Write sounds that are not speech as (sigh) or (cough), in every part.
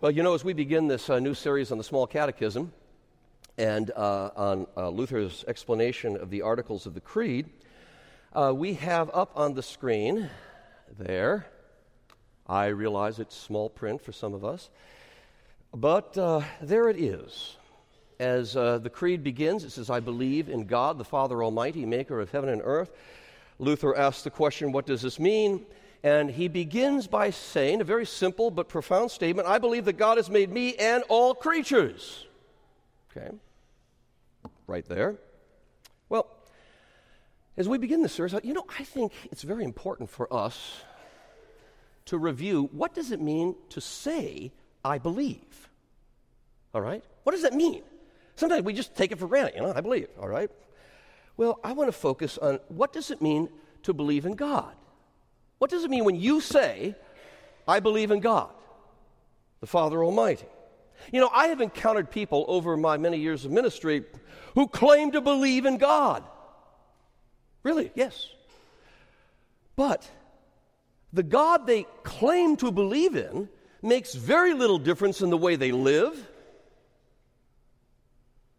Well, you know, as we begin this uh, new series on the Small Catechism and uh, on uh, Luther's explanation of the Articles of the Creed, uh, we have up on the screen there, I realize it's small print for some of us, but uh, there it is. As uh, the Creed begins, it says, I believe in God, the Father Almighty, maker of heaven and earth. Luther asks the question, What does this mean? And he begins by saying a very simple but profound statement I believe that God has made me and all creatures. Okay? Right there. Well, as we begin this series, you know, I think it's very important for us to review what does it mean to say, I believe? All right? What does that mean? Sometimes we just take it for granted, you know, I believe, all right? Well, I want to focus on what does it mean to believe in God? What does it mean when you say, I believe in God, the Father Almighty? You know, I have encountered people over my many years of ministry who claim to believe in God. Really, yes. But the God they claim to believe in makes very little difference in the way they live,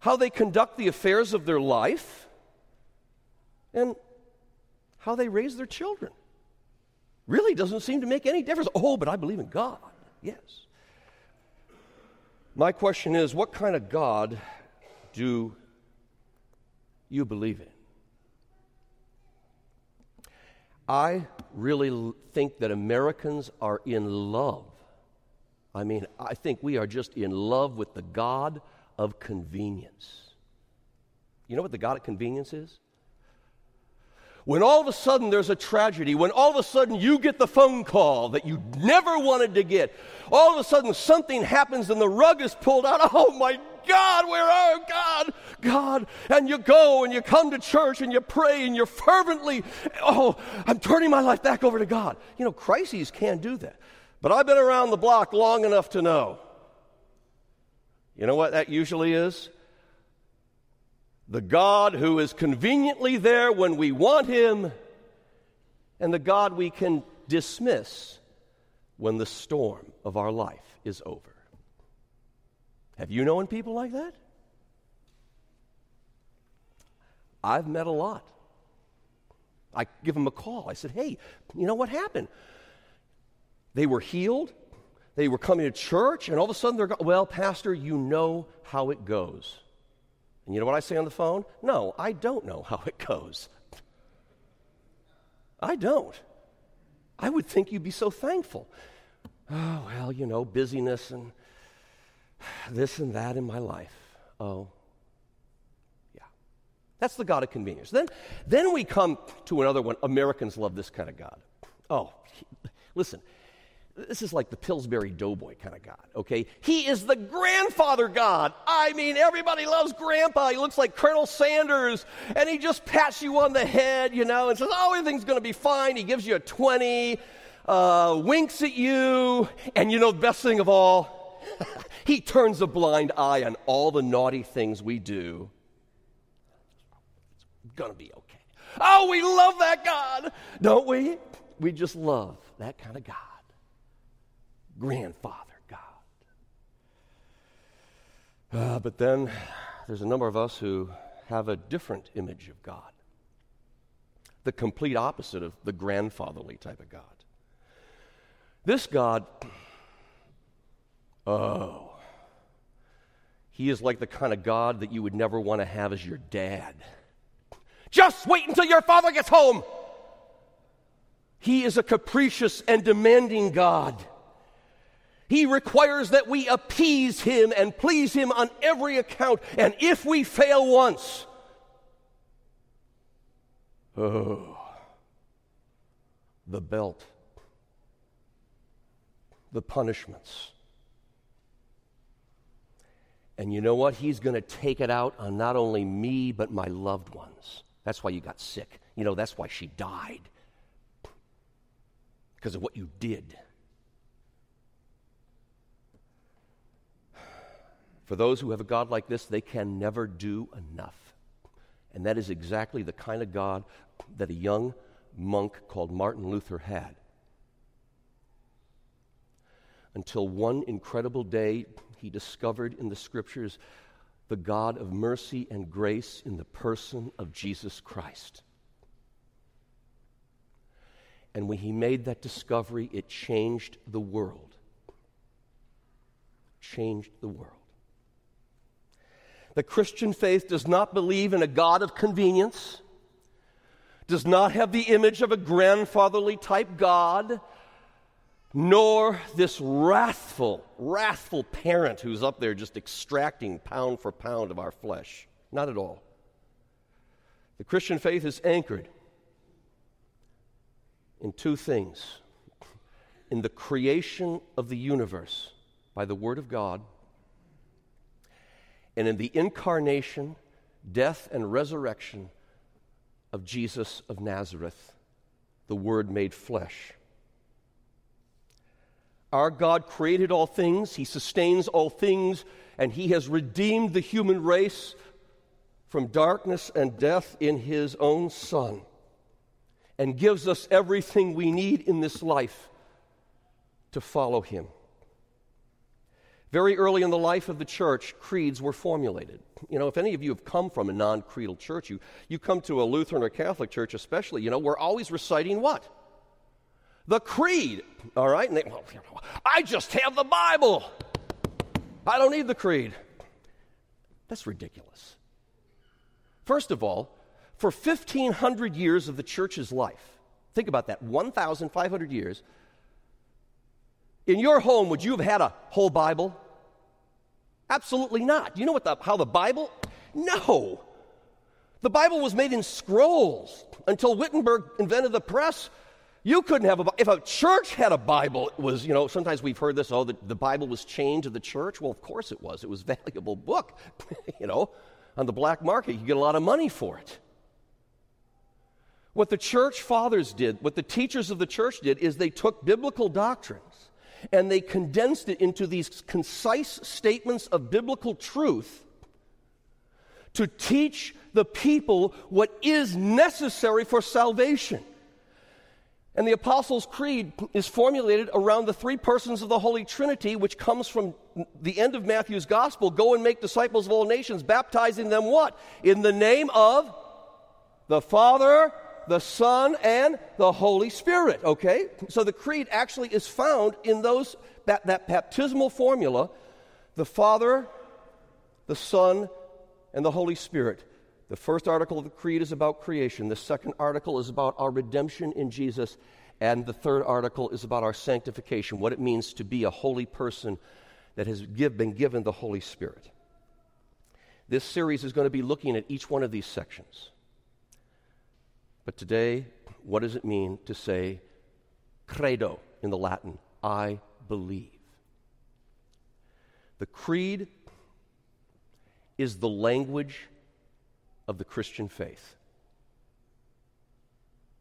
how they conduct the affairs of their life, and how they raise their children really doesn't seem to make any difference. Oh, but I believe in God. Yes. My question is what kind of God do you believe in? I really think that Americans are in love. I mean, I think we are just in love with the God of convenience. You know what the God of convenience is? When all of a sudden there's a tragedy, when all of a sudden you get the phone call that you never wanted to get, all of a sudden something happens and the rug is pulled out. (laughs) Oh my God, where are God? God. And you go and you come to church and you pray and you're fervently, oh, I'm turning my life back over to God. You know, crises can do that. But I've been around the block long enough to know. You know what that usually is? The God who is conveniently there when we want Him, and the God we can dismiss when the storm of our life is over. Have you known people like that? I've met a lot. I give them a call. I said, hey, you know what happened? They were healed. They were coming to church, and all of a sudden they're, go- well, Pastor, you know how it goes. And you know what I say on the phone? No, I don't know how it goes. I don't. I would think you'd be so thankful. Oh, well, you know, busyness and this and that in my life. Oh, yeah. That's the God of convenience. Then, then we come to another one. Americans love this kind of God. Oh, listen, this is like the Pillsbury Doughboy kind of God, okay? He is the grandfather God. I mean, everybody loves Grandpa. He looks like Colonel Sanders, and he just pats you on the head, you know, and says, oh, everything's going to be fine. He gives you a 20, uh, winks at you, and you know the best thing of all? (laughs) he turns a blind eye on all the naughty things we do. It's going to be okay. Oh, we love that God, don't we? We just love that kind of God grandfather God. Uh, but then there's a number of us who have a different image of God, the complete opposite of the grandfatherly type of God. This God, oh, he is like the kind of God that you would never want to have as your dad. Just wait until your father gets home. He is a capricious and demanding God. He requires that we appease Him and please Him on every account. And if we fail once, oh, the belt, the punishments. And you know what? He's going to take it out on not only me, but my loved ones. That's why you got sick. You know, that's why she died. Because of what you did. For those who have a God like this, they can never do enough. And that is exactly the kind of God that a young monk called Martin Luther had. until one incredible day he discovered in the scriptures the God of mercy and grace in the person of Jesus Christ. And when he made that discovery, it changed the world. Changed the world. The Christian faith does not believe in a God of convenience, does not have the image of a grandfatherly type God, nor this wrathful, wrathful parent who's up there just extracting pound for pound of our flesh. Not at all. The Christian faith is anchored in two things in the creation of the universe by the Word of God, and in the incarnation, death, and resurrection of Jesus of Nazareth, the Word made flesh. Our God created all things, He sustains all things, and He has redeemed the human race from darkness and death in His own Son, and gives us everything we need in this life to follow Him. Very early in the life of the church, creeds were formulated. You know, if any of you have come from a non creedal church, you, you come to a Lutheran or Catholic church, especially, you know, we're always reciting what? the creed. All right? And they, well, I just have the Bible. I don't need the creed. That's ridiculous. First of all, for 1,500 years of the church's life, think about that 1,500 years, in your home, would you have had a whole Bible? Absolutely not. You know what the, how the Bible? No. The Bible was made in scrolls until Gutenberg invented the press. You couldn't have a if a church had a Bible, it was, you know, sometimes we've heard this, oh, the, the Bible was chained to the church. Well, of course it was. It was a valuable book, (laughs) you know. On the black market, you get a lot of money for it. What the church fathers did, what the teachers of the church did, is they took biblical doctrines and they condensed it into these concise statements of biblical truth to teach the people what is necessary for salvation. And the Apostles' Creed is formulated around the three persons of the Holy Trinity, which comes from the end of Matthew's Gospel Go and make disciples of all nations, baptizing them what? In the name of the Father, the Son, and the Holy Spirit. Okay? So the Creed actually is found in those, that, that baptismal formula the Father, the Son, and the Holy Spirit. The first article of the Creed is about creation. The second article is about our redemption in Jesus. And the third article is about our sanctification, what it means to be a holy person that has give, been given the Holy Spirit. This series is going to be looking at each one of these sections. But today, what does it mean to say credo in the Latin? I believe. The creed is the language of the Christian faith.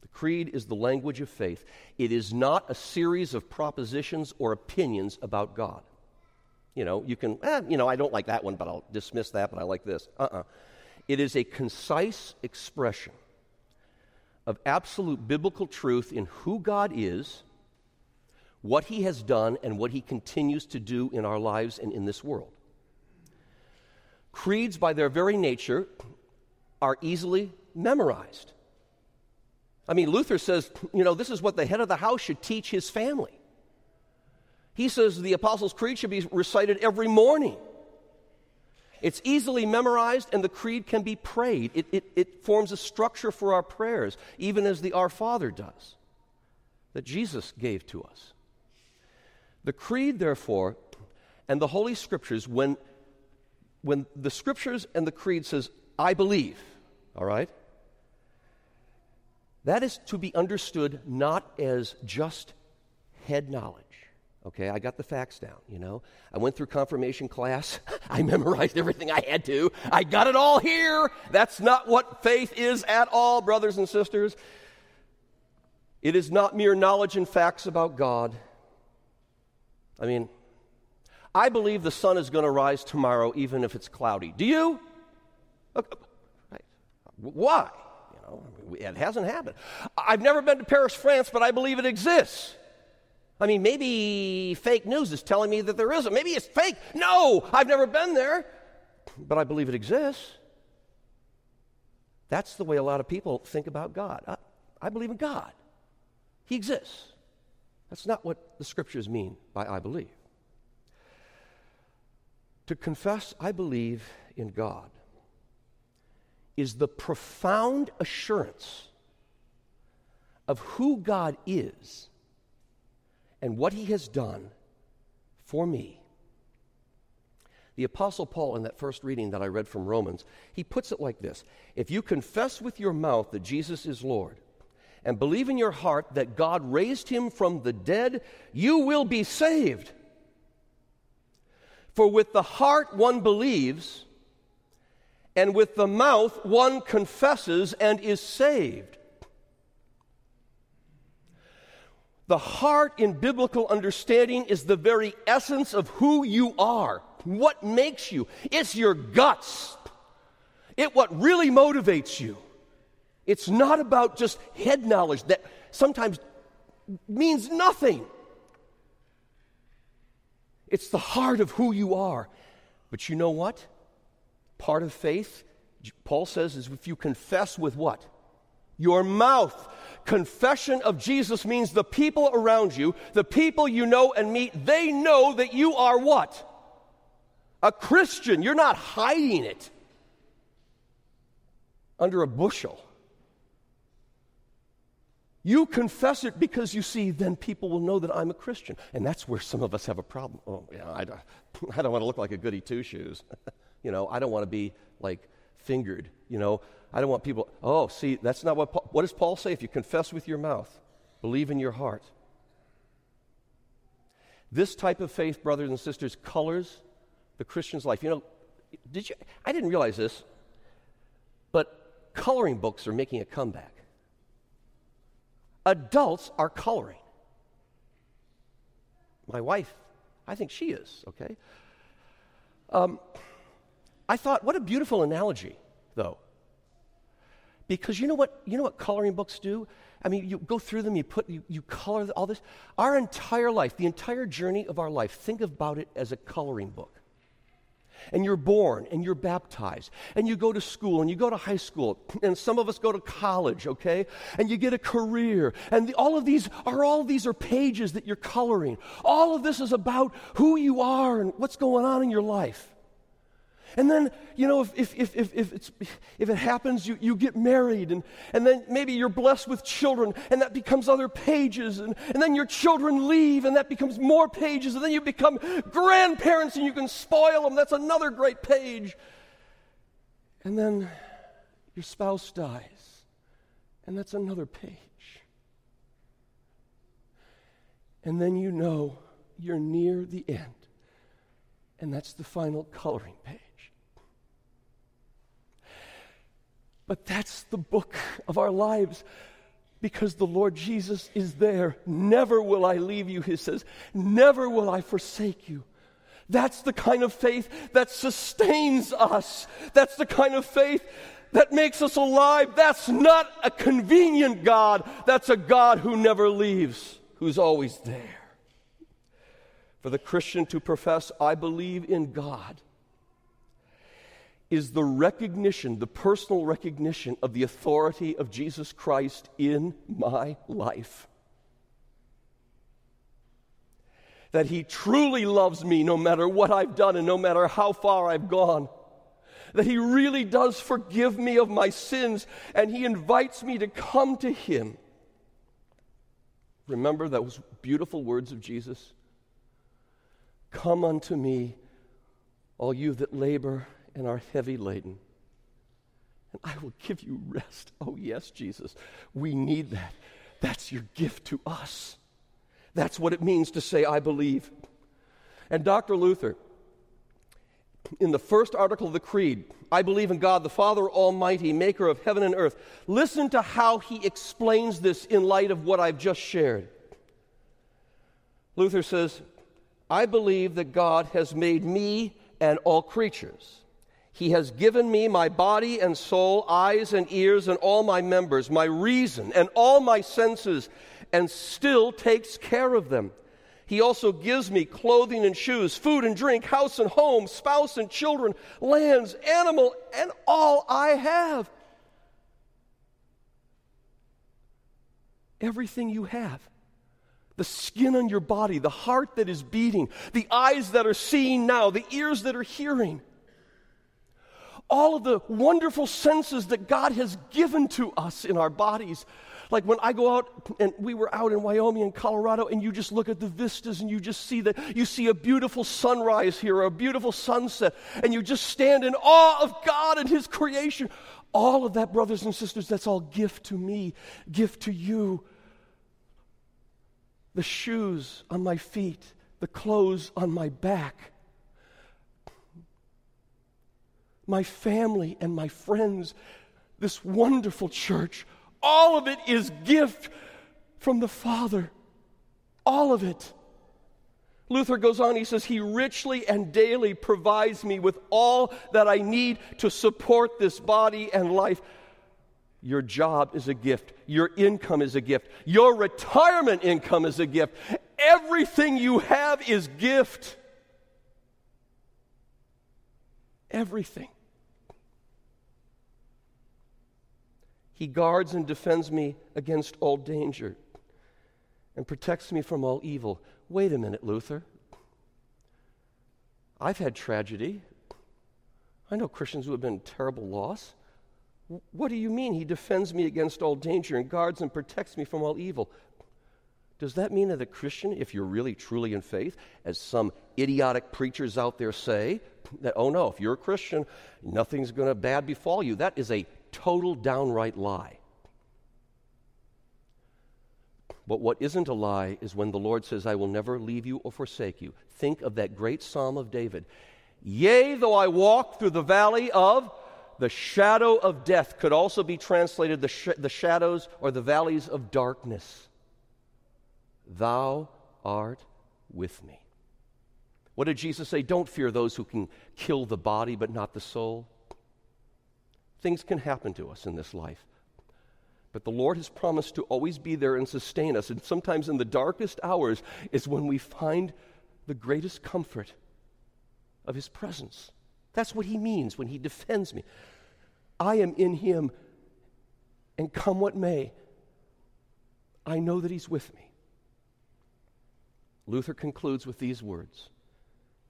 The creed is the language of faith. It is not a series of propositions or opinions about God. You know, you can, eh, you know, I don't like that one, but I'll dismiss that, but I like this. Uh uh-uh. uh It is a concise expression of absolute biblical truth in who God is, what He has done, and what He continues to do in our lives and in this world. Creeds, by their very nature, are easily memorized. I mean, Luther says, you know, this is what the head of the house should teach his family. He says the Apostles' Creed should be recited every morning. It's easily memorized, and the creed can be prayed. It, it, it forms a structure for our prayers, even as the Our Father does, that Jesus gave to us. The creed, therefore, and the Holy Scriptures, when, when the Scriptures and the creed says, I believe, all right? That is to be understood not as just head knowledge. Okay, I got the facts down, you know. I went through confirmation class. (laughs) I memorized everything I had to. I got it all here. That's not what faith is at all, brothers and sisters. It is not mere knowledge and facts about God. I mean, I believe the sun is going to rise tomorrow, even if it's cloudy. Do you? Why? You know, it hasn't happened. I've never been to Paris, France, but I believe it exists. I mean, maybe fake news is telling me that there isn't. Maybe it's fake. No, I've never been there, but I believe it exists. That's the way a lot of people think about God. I, I believe in God, He exists. That's not what the scriptures mean by I believe. To confess, I believe in God, is the profound assurance of who God is and what he has done for me. The Apostle Paul, in that first reading that I read from Romans, he puts it like this If you confess with your mouth that Jesus is Lord and believe in your heart that God raised him from the dead, you will be saved. For with the heart one believes, and with the mouth one confesses and is saved. The heart in biblical understanding is the very essence of who you are. What makes you? It's your guts. It what really motivates you. It's not about just head knowledge that sometimes means nothing. It's the heart of who you are. But you know what? Part of faith, Paul says, is if you confess with what? Your mouth. Confession of Jesus means the people around you, the people you know and meet, they know that you are what? A Christian. You're not hiding it under a bushel. You confess it because you see, then people will know that I'm a Christian. And that's where some of us have a problem. Oh, yeah, I, (laughs) I don't want to look like a goody two shoes. (laughs) you know, I don't want to be like fingered. You know, I don't want people, oh, see, that's not what Paul, what does Paul say? If you confess with your mouth, believe in your heart. This type of faith, brothers and sisters, colors the Christian's life. You know, did you, I didn't realize this, but coloring books are making a comeback adults are coloring. My wife, I think she is, okay? Um, I thought, what a beautiful analogy, though. Because you know what, you know what coloring books do? I mean, you go through them, you put, you, you color all this. Our entire life, the entire journey of our life, think about it as a coloring book and you're born and you're baptized and you go to school and you go to high school and some of us go to college okay and you get a career and the, all of these are all these are pages that you're coloring all of this is about who you are and what's going on in your life and then, you know, if, if, if, if, it's, if it happens, you, you get married, and, and then maybe you're blessed with children, and that becomes other pages, and, and then your children leave, and that becomes more pages, and then you become grandparents, and you can spoil them. That's another great page. And then your spouse dies, and that's another page. And then you know you're near the end, and that's the final coloring page. But that's the book of our lives because the Lord Jesus is there. Never will I leave you, he says. Never will I forsake you. That's the kind of faith that sustains us. That's the kind of faith that makes us alive. That's not a convenient God. That's a God who never leaves, who's always there. For the Christian to profess, I believe in God, is the recognition, the personal recognition of the authority of Jesus Christ in my life. That He truly loves me no matter what I've done and no matter how far I've gone. That He really does forgive me of my sins and He invites me to come to Him. Remember those beautiful words of Jesus? Come unto me, all you that labor and are heavy laden. And I will give you rest. Oh, yes, Jesus. We need that. That's your gift to us. That's what it means to say, I believe. And Dr. Luther, in the first article of the Creed, I believe in God, the Father Almighty, maker of heaven and earth. Listen to how he explains this in light of what I've just shared. Luther says, I believe that God has made me and all creatures he has given me my body and soul, eyes and ears, and all my members, my reason and all my senses, and still takes care of them. He also gives me clothing and shoes, food and drink, house and home, spouse and children, lands, animal, and all I have. Everything you have. The skin on your body, the heart that is beating, the eyes that are seeing now, the ears that are hearing. All of the wonderful senses that God has given to us in our bodies like when I go out, and we were out in Wyoming and Colorado, and you just look at the vistas and you just see that you see a beautiful sunrise here, or a beautiful sunset, and you just stand in awe of God and His creation. All of that, brothers and sisters, that's all gift to me, gift to you. The shoes on my feet, the clothes on my back, my family and my friends, this wonderful church all of it is gift from the Father. All of it. Luther goes on, he says, He richly and daily provides me with all that I need to support this body and life. Your job is a gift. Your income is a gift. Your retirement income is a gift. Everything you have is gift. Everything. He guards and defends me against all danger and protects me from all evil. Wait a minute, Luther. I've had tragedy. I know Christians who have been terrible loss. What do you mean he defends me against all danger and guards and protects me from all evil? Does that mean that a Christian, if you're really truly in faith, as some idiotic preachers out there say, that, oh no, if you're a Christian, nothing's going to bad befall you? That is a total downright lie. But what isn't a lie is when the Lord says, I will never leave you or forsake you. Think of that great psalm of David. Yea, though I walk through the valley of the shadow of death, could also be translated the, sh- the shadows or the valleys of darkness. Thou art with me. What did Jesus say? Don't fear those who can kill the body but not the soul. Things can happen to us in this life. But the Lord has promised to always be there and sustain us. And sometimes in the darkest hours is when we find the greatest comfort of His presence. That's what He means when He defends me. I am in Him, and come what may, I know that He's with me. Luther concludes with these words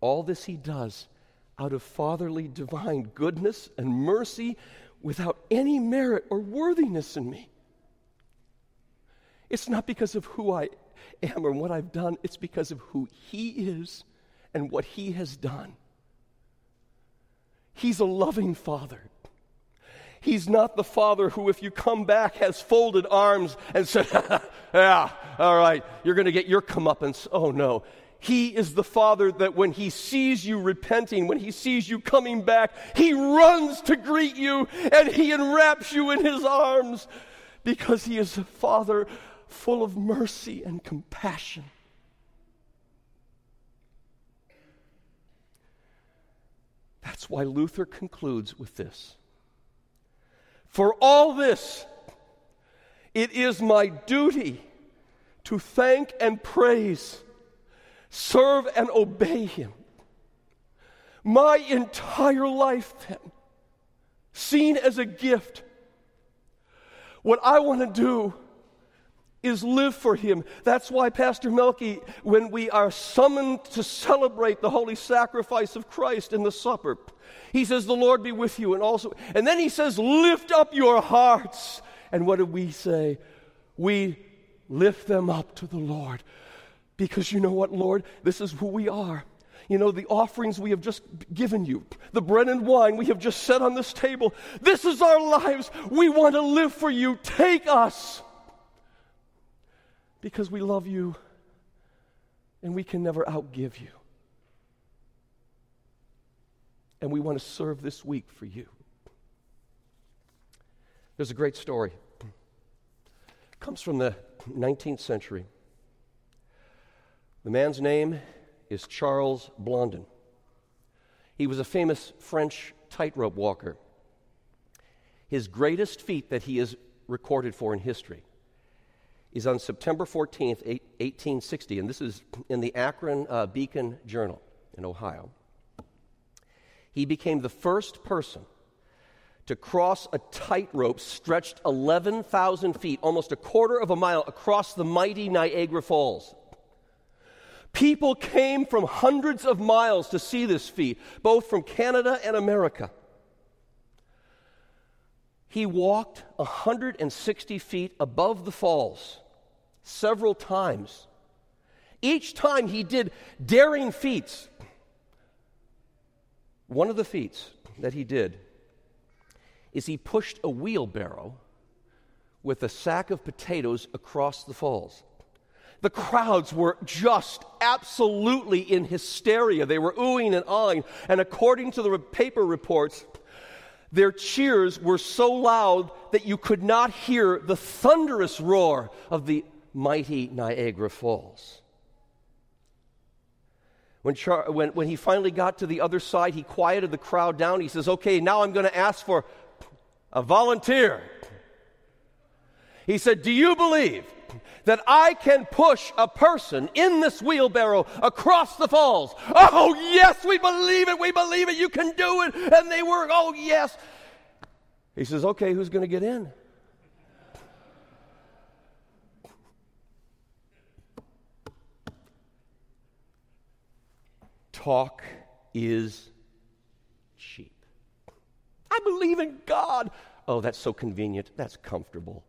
All this He does out of fatherly divine goodness and mercy without any merit or worthiness in me. It's not because of who I am or what I've done, it's because of who He is and what He has done. He's a loving Father. He's not the Father who, if you come back, has folded arms and said, (laughs) Yeah, all right, you're going to get your comeuppance. Oh, no. He is the Father that when He sees you repenting, when He sees you coming back, He runs to greet you and He enwraps you in His arms because He is a Father full of mercy and compassion. That's why Luther concludes with this. For all this, it is my duty to thank and praise serve and obey Him. My entire life, then, seen as a gift, what I want to do is live for Him. That's why, Pastor Melky, when we are summoned to celebrate the holy sacrifice of Christ in the supper, he says, The Lord be with you. And also, and then he says, Lift up your hearts. And what do we say? We lift them up to the Lord. Because you know what, Lord? This is who we are. You know, the offerings we have just given you, the bread and wine we have just set on this table. This is our lives. We want to live for you. Take us. Because we love you and we can never outgive you. And we want to serve this week for you. There's a great story. It comes from the 19th century. The man's name is Charles Blondin. He was a famous French tightrope walker. His greatest feat that he is recorded for in history is on September 14th, 1860, and this is in the Akron uh, Beacon Journal in Ohio. He became the first person to cross a tightrope stretched 11,000 feet, almost a quarter of a mile, across the mighty Niagara Falls. People came from hundreds of miles to see this feat, both from Canada and America. He walked 160 feet above the falls several times. Each time he did daring feats. One of the feats that he did is he pushed a wheelbarrow with a sack of potatoes across the falls. The crowds were just absolutely in hysteria. They were oohing and awing. And according to the paper reports, their cheers were so loud that you could not hear the thunderous roar of the mighty Niagara Falls. When, Char- when, when he finally got to the other side, he quieted the crowd down. He says, Okay, now I'm going to ask for a volunteer. He said, Do you believe that I can push a person in this wheelbarrow across the falls? Oh, yes, we believe it. We believe it. You can do it. And they were, Oh, yes. He says, Okay, who's going to get in? Talk is cheap. I believe in God. Oh, that's so convenient. That's comfortable.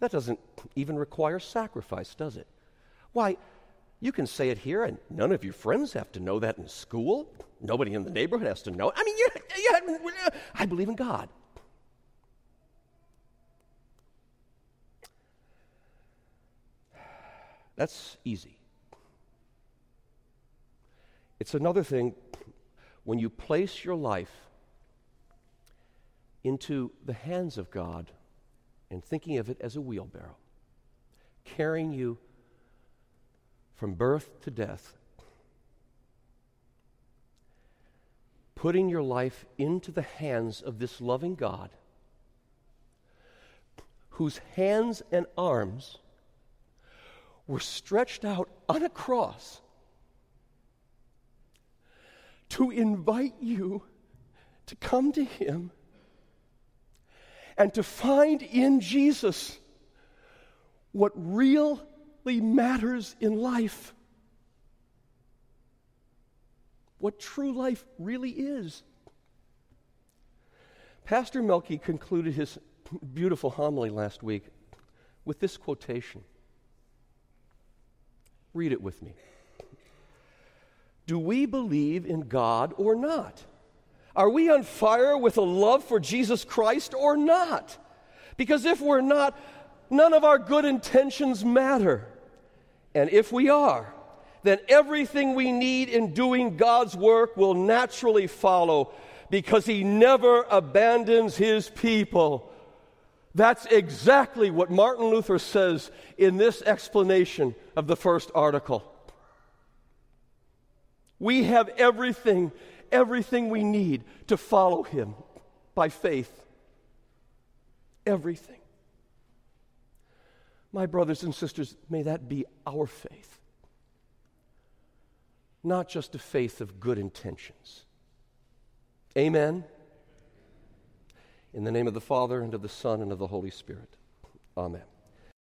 That doesn't even require sacrifice, does it? Why, you can say it here, and none of your friends have to know that in school. Nobody in the neighborhood has to know. I mean, you, you, I believe in God. That's easy. It's another thing when you place your life into the hands of God and thinking of it as a wheelbarrow, carrying you from birth to death, putting your life into the hands of this loving God, whose hands and arms were stretched out on a cross to invite you to come to Him and to find in Jesus what really matters in life. What true life really is. Pastor Melky concluded his beautiful homily last week with this quotation. Read it with me. Do we believe in God or not? Are we on fire with a love for Jesus Christ or not? Because if we're not, none of our good intentions matter. And if we are, then everything we need in doing God's work will naturally follow because He never abandons His people. That's exactly what Martin Luther says in this explanation of the first article. We have everything, everything we need to follow him by faith. Everything. My brothers and sisters, may that be our faith. Not just a faith of good intentions. Amen. In the name of the Father, and of the Son, and of the Holy Spirit. Amen.